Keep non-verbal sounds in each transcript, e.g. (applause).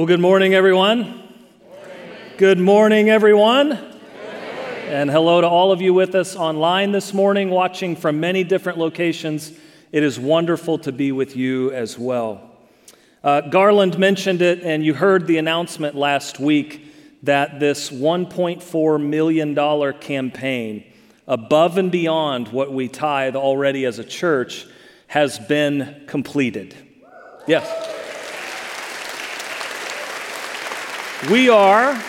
Well, good morning, everyone. Good morning, everyone. And hello to all of you with us online this morning, watching from many different locations. It is wonderful to be with you as well. Uh, Garland mentioned it, and you heard the announcement last week that this $1.4 million campaign, above and beyond what we tithe already as a church, has been completed. Yes. We are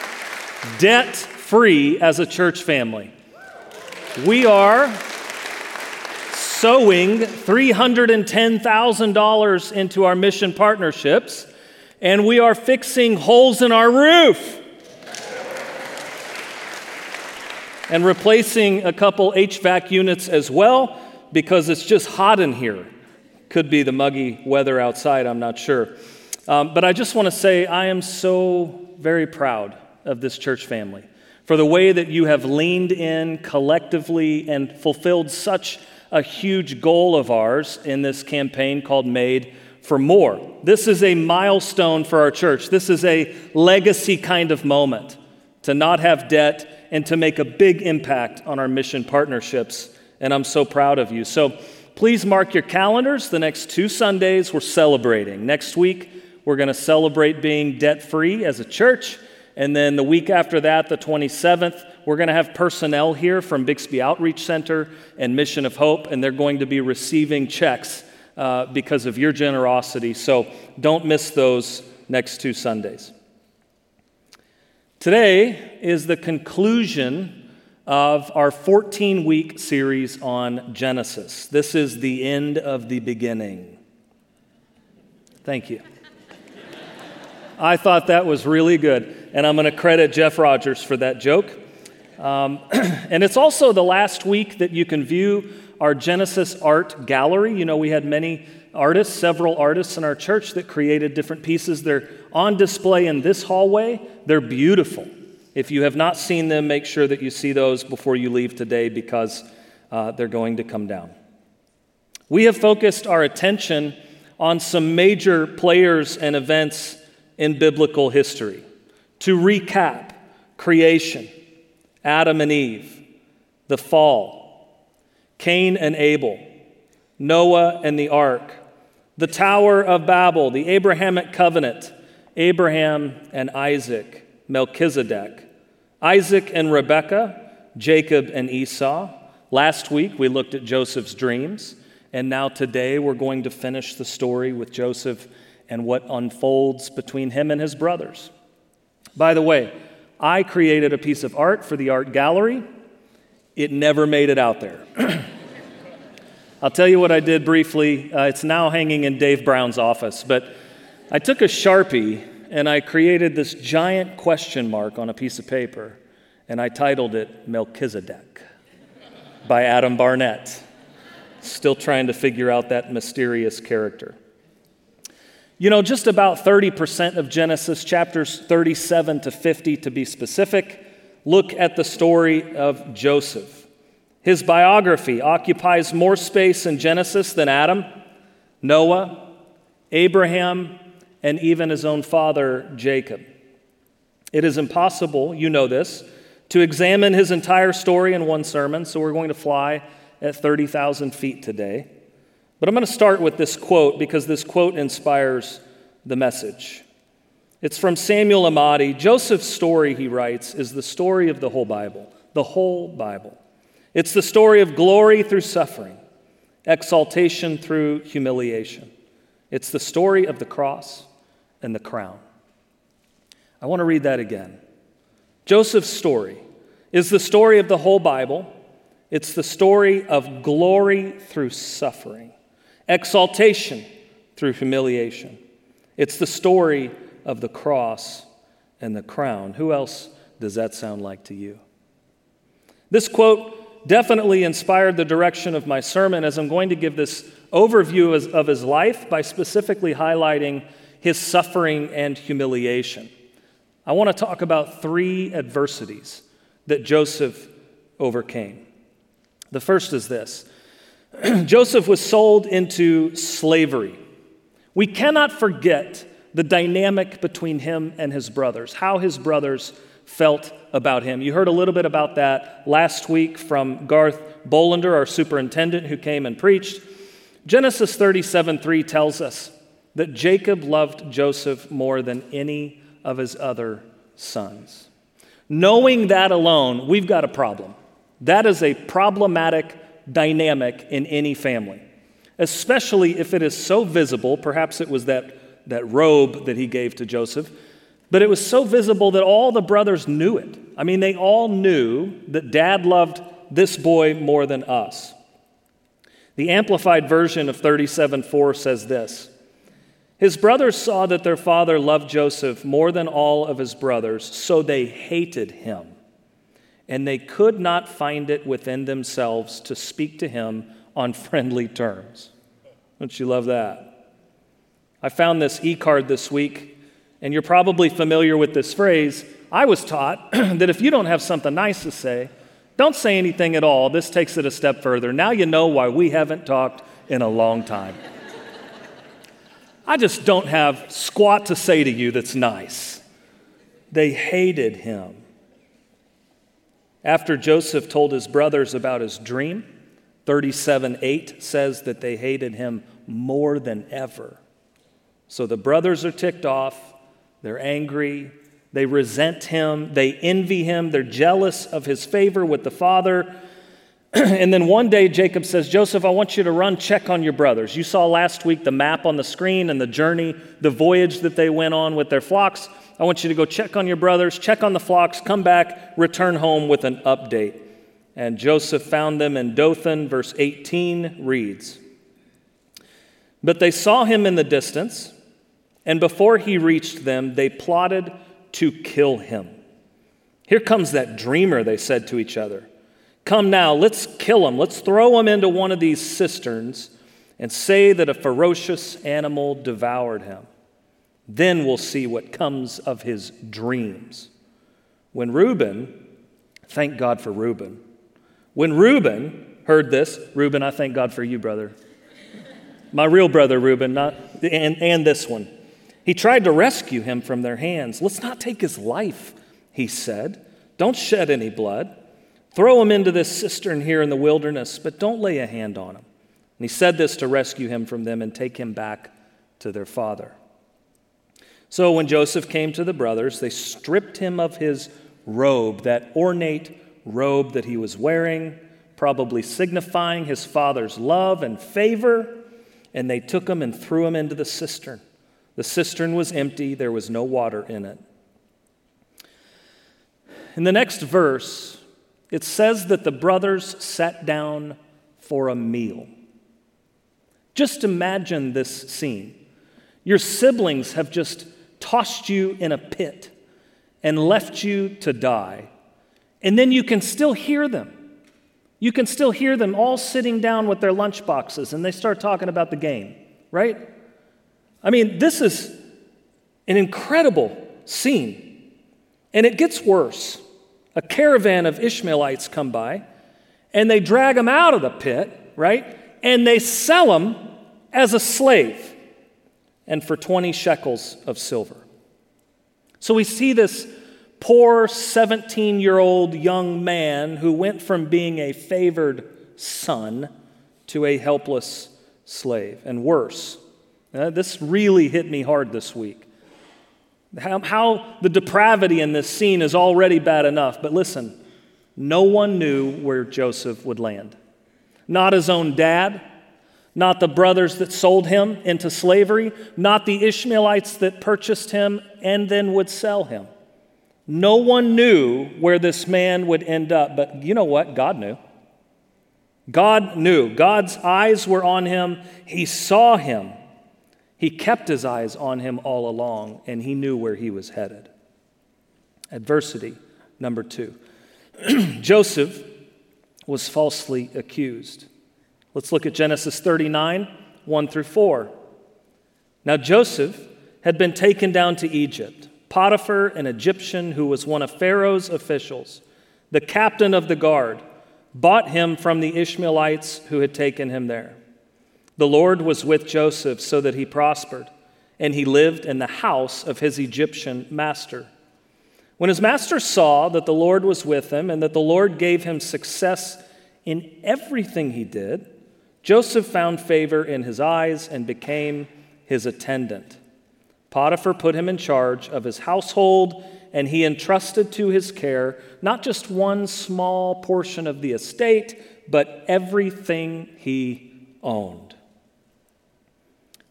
debt free as a church family. We are sowing $310,000 into our mission partnerships, and we are fixing holes in our roof. And replacing a couple HVAC units as well because it's just hot in here. Could be the muggy weather outside, I'm not sure. Um, but I just want to say I am so very proud of this church family for the way that you have leaned in collectively and fulfilled such a huge goal of ours in this campaign called Made for More. This is a milestone for our church. This is a legacy kind of moment to not have debt and to make a big impact on our mission partnerships. And I'm so proud of you. So please mark your calendars. The next two Sundays, we're celebrating. Next week, we're going to celebrate being debt free as a church. And then the week after that, the 27th, we're going to have personnel here from Bixby Outreach Center and Mission of Hope, and they're going to be receiving checks uh, because of your generosity. So don't miss those next two Sundays. Today is the conclusion of our 14 week series on Genesis. This is the end of the beginning. Thank you. I thought that was really good, and I'm going to credit Jeff Rogers for that joke. Um, (clears throat) and it's also the last week that you can view our Genesis art gallery. You know, we had many artists, several artists in our church that created different pieces. They're on display in this hallway. They're beautiful. If you have not seen them, make sure that you see those before you leave today because uh, they're going to come down. We have focused our attention on some major players and events in biblical history. To recap creation, Adam and Eve, the fall, Cain and Abel, Noah and the ark, the Tower of Babel, the Abrahamic covenant, Abraham and Isaac, Melchizedek, Isaac and Rebekah, Jacob and Esau. Last week we looked at Joseph's dreams, and now today we're going to finish the story with Joseph and what unfolds between him and his brothers. By the way, I created a piece of art for the art gallery. It never made it out there. (clears throat) I'll tell you what I did briefly. Uh, it's now hanging in Dave Brown's office, but I took a Sharpie and I created this giant question mark on a piece of paper, and I titled it Melchizedek by Adam Barnett. Still trying to figure out that mysterious character. You know, just about 30% of Genesis, chapters 37 to 50 to be specific, look at the story of Joseph. His biography occupies more space in Genesis than Adam, Noah, Abraham, and even his own father, Jacob. It is impossible, you know this, to examine his entire story in one sermon, so we're going to fly at 30,000 feet today. But I'm going to start with this quote because this quote inspires the message. It's from Samuel Emadi. Joseph's story, he writes, is the story of the whole Bible, the whole Bible. It's the story of glory through suffering, exaltation through humiliation. It's the story of the cross and the crown. I want to read that again. Joseph's story is the story of the whole Bible. It's the story of glory through suffering exaltation through humiliation. It's the story of the cross and the crown. Who else does that sound like to you? This quote definitely inspired the direction of my sermon as I'm going to give this overview of his life by specifically highlighting his suffering and humiliation. I want to talk about three adversities that Joseph overcame. The first is this (clears throat) Joseph was sold into slavery. We cannot forget the dynamic between him and his brothers, how his brothers felt about him. You heard a little bit about that last week from Garth Bolander, our superintendent, who came and preached. Genesis 37 3 tells us that Jacob loved Joseph more than any of his other sons. Knowing that alone, we've got a problem. That is a problematic dynamic in any family, especially if it is so visible. Perhaps it was that, that robe that he gave to Joseph, but it was so visible that all the brothers knew it. I mean, they all knew that dad loved this boy more than us. The amplified version of 37 4 says this His brothers saw that their father loved Joseph more than all of his brothers, so they hated him. And they could not find it within themselves to speak to him on (laughs) friendly terms. Don't you love that? I found this e card this week, and you're probably familiar with this phrase. I was taught (clears throat) that if you don't have something nice to say, don't say anything at all. This takes it a step further. Now you know why we haven't talked in a long time. I just don't have squat to say to you that's nice. They hated him. After Joseph told his brothers about his dream, 37 8 says that they hated him more than ever. So the brothers are ticked off, they're angry, they resent him, they envy him, they're jealous of his favor with the father. (clears throat) and then one day Jacob says, Joseph, I want you to run check on your brothers. You saw last week the map on the screen and the journey, the voyage that they went on with their flocks. I want you to go check on your brothers, check on the flocks, come back, return home with an update. And Joseph found them in Dothan, verse 18 reads But they saw him in the distance, and before he reached them, they plotted to kill him. Here comes that dreamer, they said to each other. Come now, let's kill him. Let's throw him into one of these cisterns and say that a ferocious animal devoured him. Then we'll see what comes of his dreams. When Reuben, thank God for Reuben, when Reuben heard this, Reuben, I thank God for you, brother. My real brother, Reuben, not, and, and this one. He tried to rescue him from their hands. Let's not take his life, he said. Don't shed any blood. Throw him into this cistern here in the wilderness, but don't lay a hand on him. And he said this to rescue him from them and take him back to their father. So when Joseph came to the brothers, they stripped him of his robe, that ornate robe that he was wearing, probably signifying his father's love and favor, and they took him and threw him into the cistern. The cistern was empty, there was no water in it. In the next verse, it says that the brothers sat down for a meal. Just imagine this scene. Your siblings have just tossed you in a pit and left you to die. And then you can still hear them. You can still hear them all sitting down with their lunch boxes and they start talking about the game, right? I mean, this is an incredible scene. And it gets worse. A caravan of Ishmaelites come by and they drag him out of the pit, right? And they sell him as a slave and for 20 shekels of silver. So we see this poor 17 year old young man who went from being a favored son to a helpless slave. And worse, uh, this really hit me hard this week. How, how the depravity in this scene is already bad enough, but listen, no one knew where Joseph would land. Not his own dad, not the brothers that sold him into slavery, not the Ishmaelites that purchased him and then would sell him. No one knew where this man would end up, but you know what? God knew. God knew. God's eyes were on him. He saw him. He kept his eyes on him all along, and he knew where he was headed. Adversity, number two. (clears throat) Joseph was falsely accused. Let's look at Genesis 39, 1 through 4. Now, Joseph had been taken down to Egypt. Potiphar, an Egyptian who was one of Pharaoh's officials, the captain of the guard, bought him from the Ishmaelites who had taken him there. The Lord was with Joseph so that he prospered, and he lived in the house of his Egyptian master. When his master saw that the Lord was with him and that the Lord gave him success in everything he did, Joseph found favor in his eyes and became his attendant. Potiphar put him in charge of his household, and he entrusted to his care not just one small portion of the estate, but everything he owned.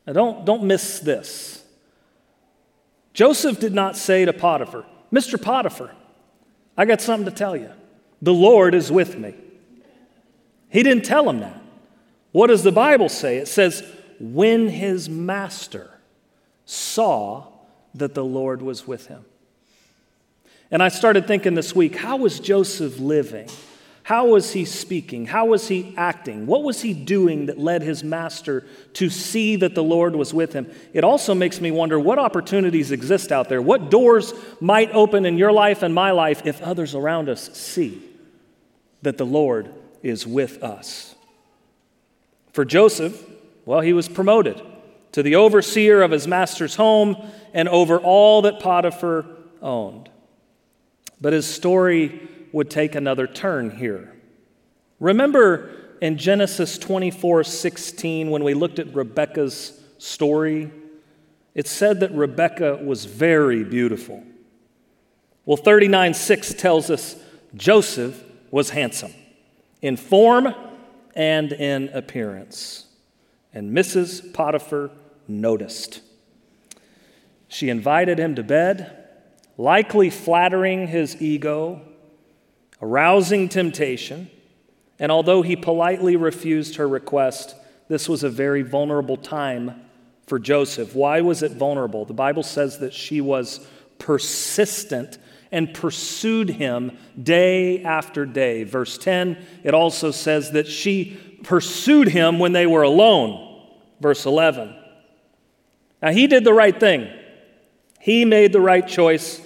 Now, don't, don't miss this. Joseph did not say to Potiphar, Mr. Potiphar, I got something to tell you. The Lord is with me. He didn't tell him that. What does the Bible say? It says, when his master saw that the Lord was with him. And I started thinking this week, how was Joseph living? How was he speaking? How was he acting? What was he doing that led his master to see that the Lord was with him? It also makes me wonder what opportunities exist out there. What doors might open in your life and my life if others around us see that the Lord is with us? For Joseph, well, he was promoted to the overseer of his master's home and over all that Potiphar owned. But his story would take another turn here. Remember in Genesis 24 16, when we looked at Rebekah's story, it said that Rebekah was very beautiful. Well, 39 6 tells us Joseph was handsome in form and in appearance. And Mrs. Potiphar noticed. She invited him to bed, likely flattering his ego arousing temptation. And although he politely refused her request, this was a very vulnerable time for Joseph. Why was it vulnerable? The Bible says that she was persistent and pursued him day after day. Verse 10, it also says that she pursued him when they were alone. Verse 11. Now, he did the right thing. He made the right choice,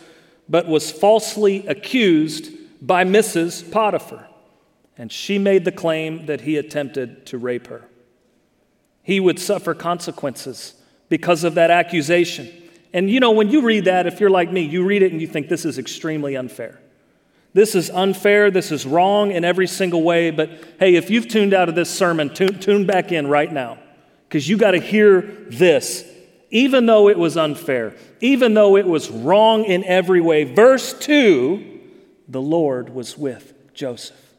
but was falsely accused by Mrs. Potiphar, and she made the claim that he attempted to rape her. He would suffer consequences because of that accusation. And you know, when you read that, if you're like me, you read it and you think this is extremely unfair. This is unfair. This is wrong in every single way. But hey, if you've tuned out of this sermon, tune, tune back in right now because you got to hear this. Even though it was unfair, even though it was wrong in every way, verse 2 the Lord was with Joseph.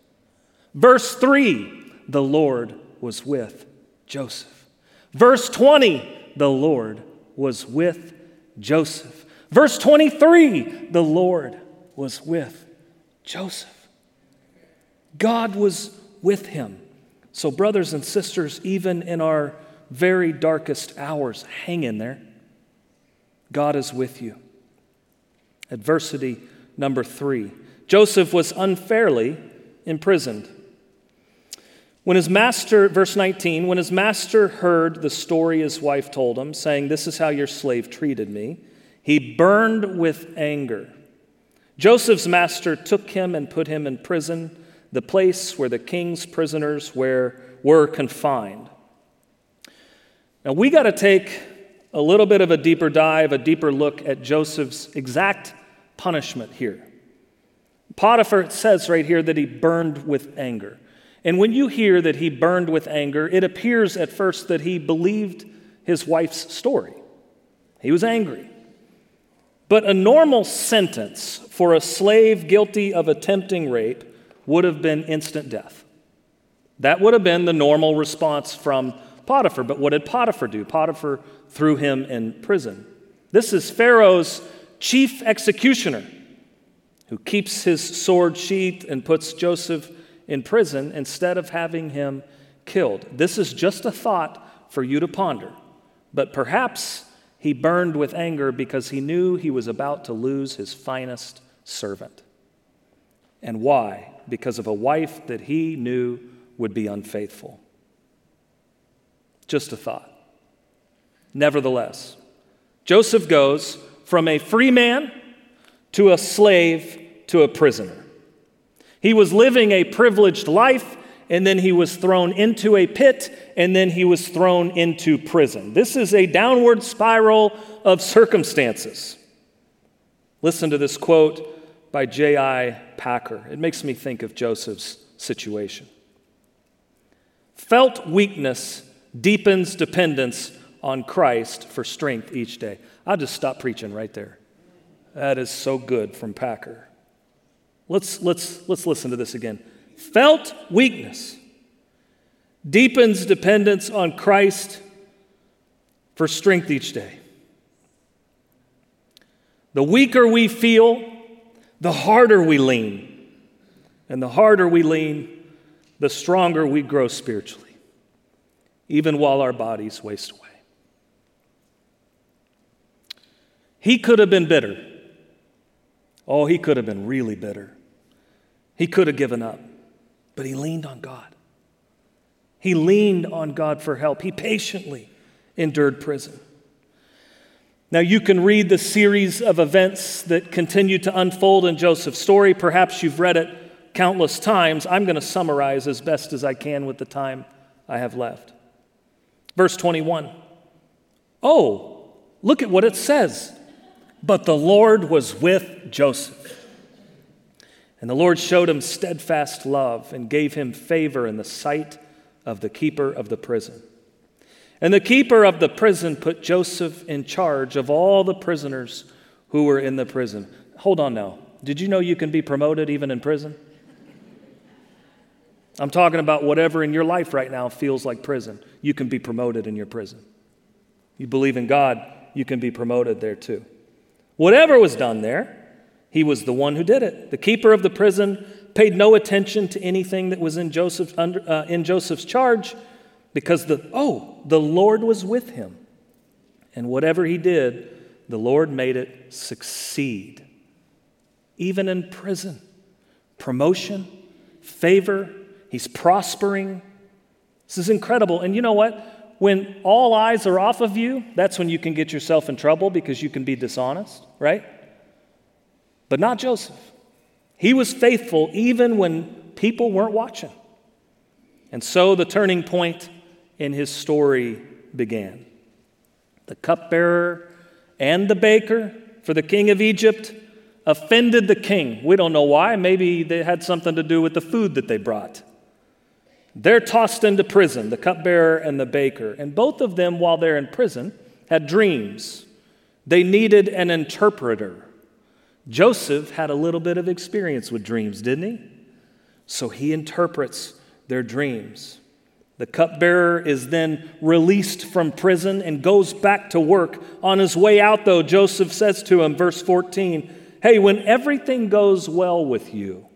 Verse 3, the Lord was with Joseph. Verse 20, the Lord was with Joseph. Verse 23, the Lord was with Joseph. God was with him. So, brothers and sisters, even in our very darkest hours, hang in there. God is with you. Adversity number three Joseph was unfairly imprisoned. When his master, verse 19, when his master heard the story his wife told him, saying, This is how your slave treated me, he burned with anger. Joseph's master took him and put him in prison, the place where the king's prisoners were, were confined. Now, we got to take a little bit of a deeper dive, a deeper look at Joseph's exact punishment here. Potiphar says right here that he burned with anger. And when you hear that he burned with anger, it appears at first that he believed his wife's story. He was angry. But a normal sentence for a slave guilty of attempting rape would have been instant death. That would have been the normal response from Potiphar. But what did Potiphar do? Potiphar threw him in prison. This is Pharaoh's chief executioner who keeps his sword sheathed and puts Joseph in prison instead of having him killed. This is just a thought for you to ponder. But perhaps he burned with anger because he knew he was about to lose his finest servant. And why? Because of a wife that he knew would be unfaithful. Just a thought. Nevertheless, Joseph goes from a free man to a slave to a prisoner. He was living a privileged life, and then he was thrown into a pit, and then he was thrown into prison. This is a downward spiral of circumstances. Listen to this quote by J.I. Packer. It makes me think of Joseph's situation. Felt weakness deepens dependence on Christ for strength each day. I'll just stop preaching right there. That is so good from Packer. Let's, let's, let's listen to this again. Felt weakness deepens dependence on Christ for strength each day. The weaker we feel, the harder we lean. And the harder we lean, the stronger we grow spiritually, even while our bodies waste away. He could have been bitter. Oh, he could have been really bitter. He could have given up, but he leaned on God. He leaned on God for help. He patiently endured prison. Now, you can read the series of events that continue to unfold in Joseph's story. Perhaps you've read it countless times. I'm going to summarize as best as I can with the time I have left. Verse 21. Oh, look at what it says. But the Lord was with Joseph. And the Lord showed him steadfast love and gave him favor in the sight of the keeper of the prison. And the keeper of the prison put Joseph in charge of all the prisoners who were in the prison. Hold on now. Did you know you can be promoted even in prison? I'm talking about whatever in your life right now feels like prison. You can be promoted in your prison. You believe in God, you can be promoted there too. Whatever was done there, he was the one who did it. The keeper of the prison paid no attention to anything that was in Joseph's, under, uh, in Joseph's charge because the, oh, the Lord was with him. And whatever he did, the Lord made it succeed. Even in prison, promotion, favor, he's prospering. This is incredible. And you know what? When all eyes are off of you, that's when you can get yourself in trouble because you can be dishonest, right? But not Joseph. He was faithful even when people weren't watching. And so the turning point in his story began. The cupbearer and the baker for the king of Egypt offended the king. We don't know why. Maybe they had something to do with the food that they brought. They're tossed into prison, the cupbearer and the baker. And both of them, while they're in prison, had dreams. They needed an interpreter. Joseph had a little bit of experience with dreams, didn't he? So he interprets their dreams. The cupbearer is then released from prison and goes back to work. On his way out, though, Joseph says to him, verse 14, Hey, when everything goes well with you,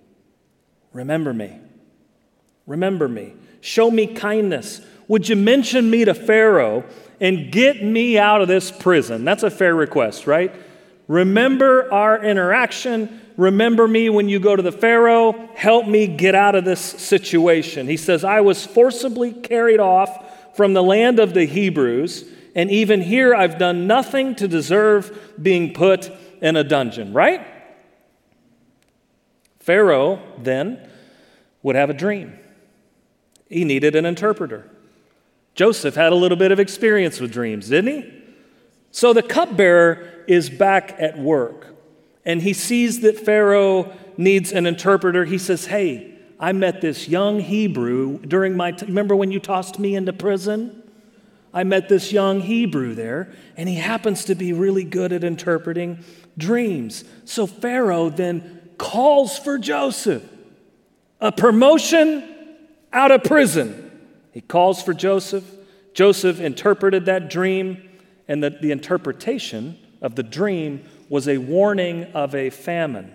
remember me. Remember me. Show me kindness. Would you mention me to Pharaoh and get me out of this prison? That's a fair request, right? Remember our interaction. Remember me when you go to the Pharaoh. Help me get out of this situation. He says, I was forcibly carried off from the land of the Hebrews, and even here I've done nothing to deserve being put in a dungeon, right? Pharaoh then would have a dream. He needed an interpreter. Joseph had a little bit of experience with dreams, didn't he? So the cupbearer is back at work and he sees that Pharaoh needs an interpreter. He says, Hey, I met this young Hebrew during my t- remember when you tossed me into prison? I met this young Hebrew there, and he happens to be really good at interpreting dreams. So Pharaoh then calls for Joseph, a promotion out of prison. He calls for Joseph. Joseph interpreted that dream and that the interpretation of the dream was a warning of a famine.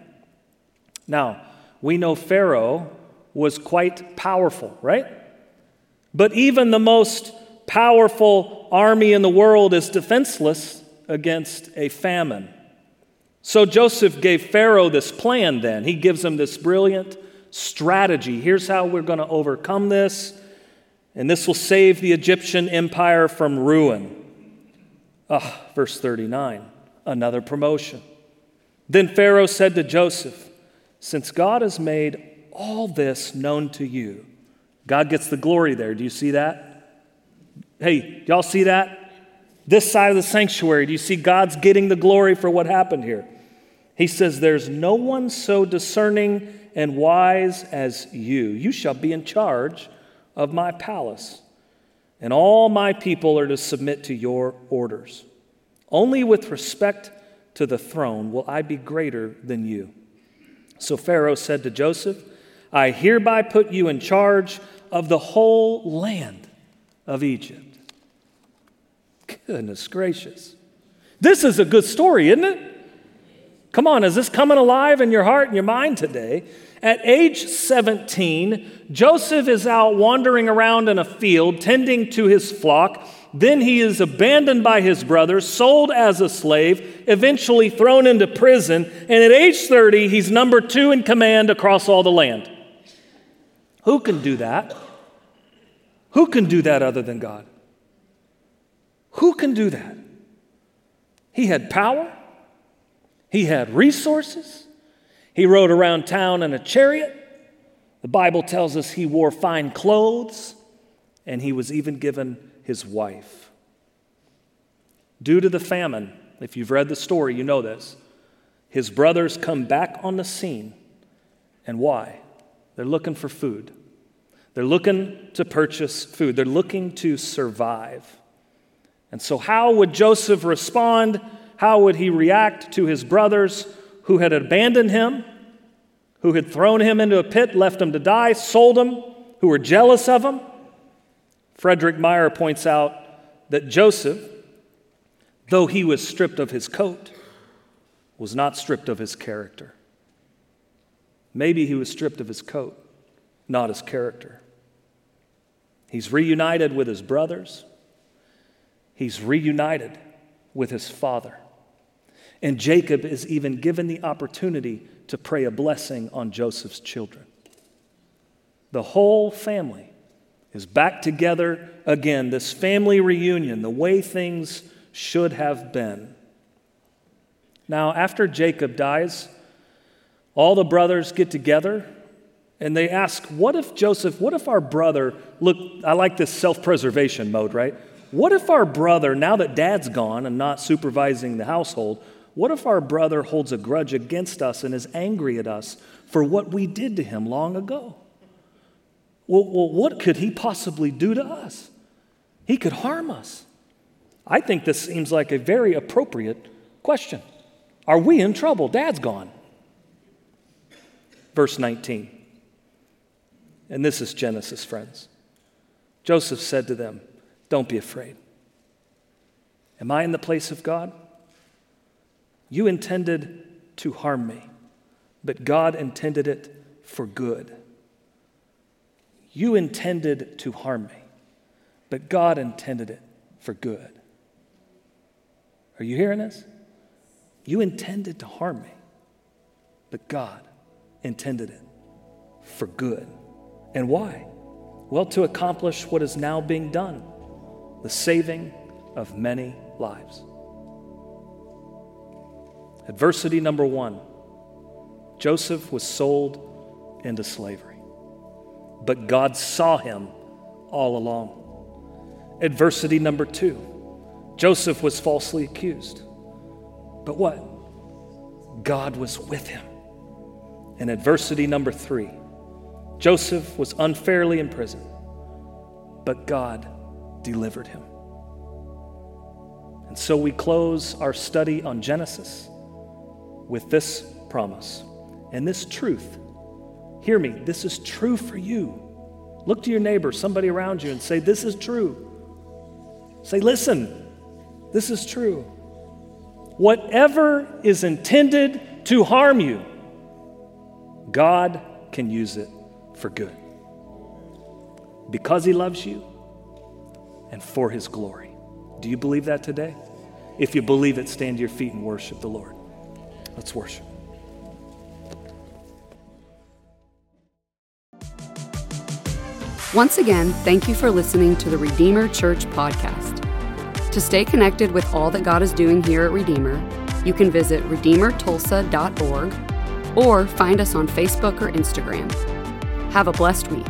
Now, we know Pharaoh was quite powerful, right? But even the most powerful army in the world is defenseless against a famine. So Joseph gave Pharaoh this plan then. He gives him this brilliant strategy. Here's how we're going to overcome this, and this will save the Egyptian empire from ruin. Ah, verse 39, another promotion. Then Pharaoh said to Joseph, Since God has made all this known to you, God gets the glory there. Do you see that? Hey, y'all see that? This side of the sanctuary, do you see God's getting the glory for what happened here? He says, There's no one so discerning and wise as you. You shall be in charge of my palace, and all my people are to submit to your orders. Only with respect to the throne will I be greater than you. So Pharaoh said to Joseph, I hereby put you in charge of the whole land of Egypt. Goodness gracious. This is a good story, isn't it? Come on, is this coming alive in your heart and your mind today? At age 17, Joseph is out wandering around in a field tending to his flock. Then he is abandoned by his brothers, sold as a slave, eventually thrown into prison, and at age 30, he's number two in command across all the land. Who can do that? Who can do that other than God? Who can do that? He had power, he had resources. He rode around town in a chariot. The Bible tells us he wore fine clothes, and he was even given his wife. Due to the famine, if you've read the story, you know this. His brothers come back on the scene. And why? They're looking for food. They're looking to purchase food. They're looking to survive. And so, how would Joseph respond how would he react to his brothers who had abandoned him, who had thrown him into a pit, left him to die, sold him, who were jealous of him? Frederick Meyer points out that Joseph, though he was stripped of his coat, was not stripped of his character. Maybe he was stripped of his coat, not his character. He's reunited with his brothers. He's reunited with his father. And Jacob is even given the opportunity to pray a blessing on Joseph's children. The whole family is back together again, this family reunion, the way things should have been. Now, after Jacob dies, all the brothers get together and they ask, What if Joseph, what if our brother, look, I like this self preservation mode, right? What if our brother, now that dad's gone and not supervising the household, what if our brother holds a grudge against us and is angry at us for what we did to him long ago? Well, well, what could he possibly do to us? He could harm us. I think this seems like a very appropriate question. Are we in trouble? Dad's gone. Verse 19. And this is Genesis, friends. Joseph said to them, Don't be afraid. Am I in the place of God? You intended to harm me, but God intended it for good. You intended to harm me, but God intended it for good. Are you hearing this? You intended to harm me, but God intended it for good. And why? Well, to accomplish what is now being done the saving of many lives. Adversity number one Joseph was sold into slavery, but God saw him all along. Adversity number two Joseph was falsely accused, but what? God was with him. And adversity number three Joseph was unfairly imprisoned, but God delivered him. And so we close our study on Genesis with this promise and this truth. Hear me, this is true for you. Look to your neighbor, somebody around you, and say, This is true. Say, Listen, this is true. Whatever is intended to harm you, God can use it for good. Because He loves you and for His glory. Do you believe that today? If you believe it, stand to your feet and worship the Lord. Let's worship. Once again, thank you for listening to the Redeemer Church podcast. To stay connected with all that God is doing here at Redeemer, you can visit redeemertulsa.org or find us on Facebook or Instagram. Have a blessed week.